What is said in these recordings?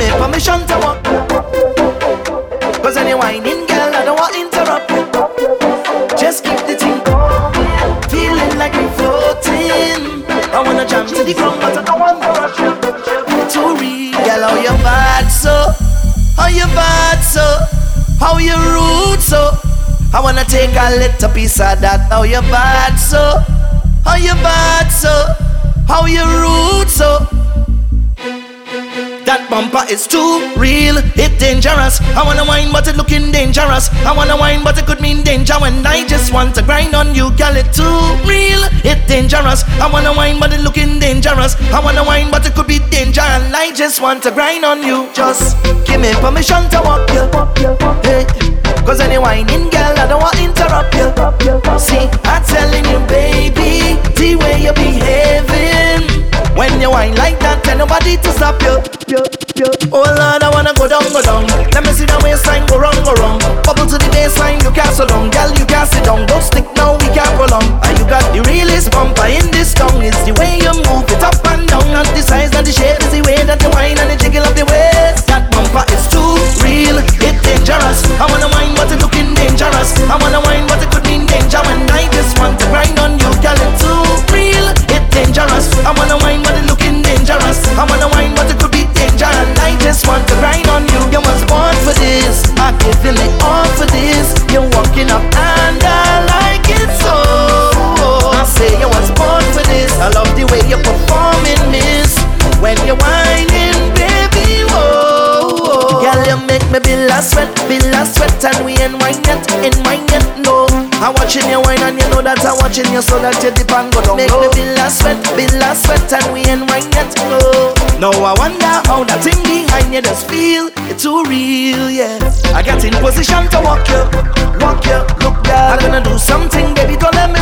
me permission to walk. Cause any whining girl, I don't want to interrupt. Just keep the thing going, feeling like we floating. I wanna jump to the ground, but I don't want to rush. Too real, girl, how you bad so? How you bad so? How you rude so? I wanna take a little piece of that. How you bad so? How you bad so? How you rude so? That bumper is too real, it dangerous. I wanna wine, but it looking dangerous. I wanna wine, but it could mean danger when I just want to grind on you, girl. It too real, it dangerous. I wanna wine, but it looking dangerous. I wanna wine, but it could be danger, and I just want to grind on you. Just give me permission to walk you, hey. Cause any whining girl, I don't want to interrupt you. See, Whine like that, tell nobody to stop you. Oh Lord, I wanna go down, go down. Let me see the waistline go wrong, go wrong. Bubble to the baseline, you can't so down. Girl, for this. You're walking up and I like it so. I say you was born for this. I love the way you're performing, miss. When you're whining, baby, whoa. Girl, you make me be last sweat, be last sweat, and we ain't wine yet, ain't wine yet, no. I'm watching you wine and you know that I'm watching you so that you dip and go down Make me be last sweat, be last sweat and we ain't wine yet, no. Now I wonder how that thing behind you does feel. It's too real, yeah. I got in position to walk you, walk you, look girl. I'm gonna do something, baby, don't let me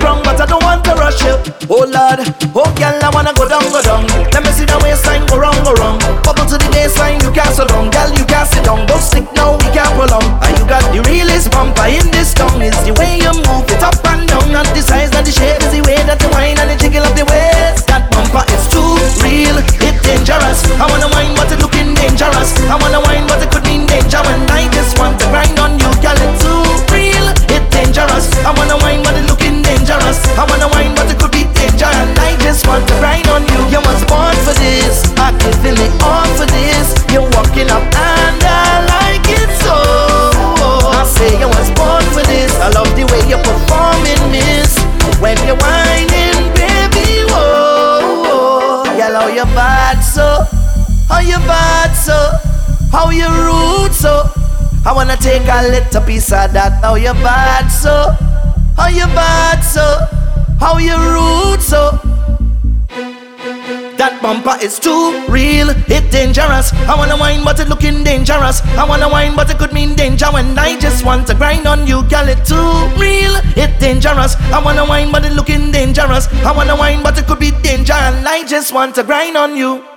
but I don't want to rush you. Oh Lord, oh girl, I wanna go down, go down. Let me see the waistline go wrong, go wrong. Bubble to the baseline, you can't sit down, girl, you can't sit down. Don't stick now, we can't prolong. And you got the realest bumper in this tongue. It's the way you move it up and you bad so? How you bad so? How you rude so? I wanna take a little piece of that. How you bad so? How you bad so? How you bumper is too real, it's dangerous. I wanna wine, but it looking dangerous. I wanna wine, but it could mean danger when I just want to grind on you, girl. It too real, it's dangerous. I wanna wine, but it looking dangerous. I wanna wine, but it could be danger, and I just want to grind on you.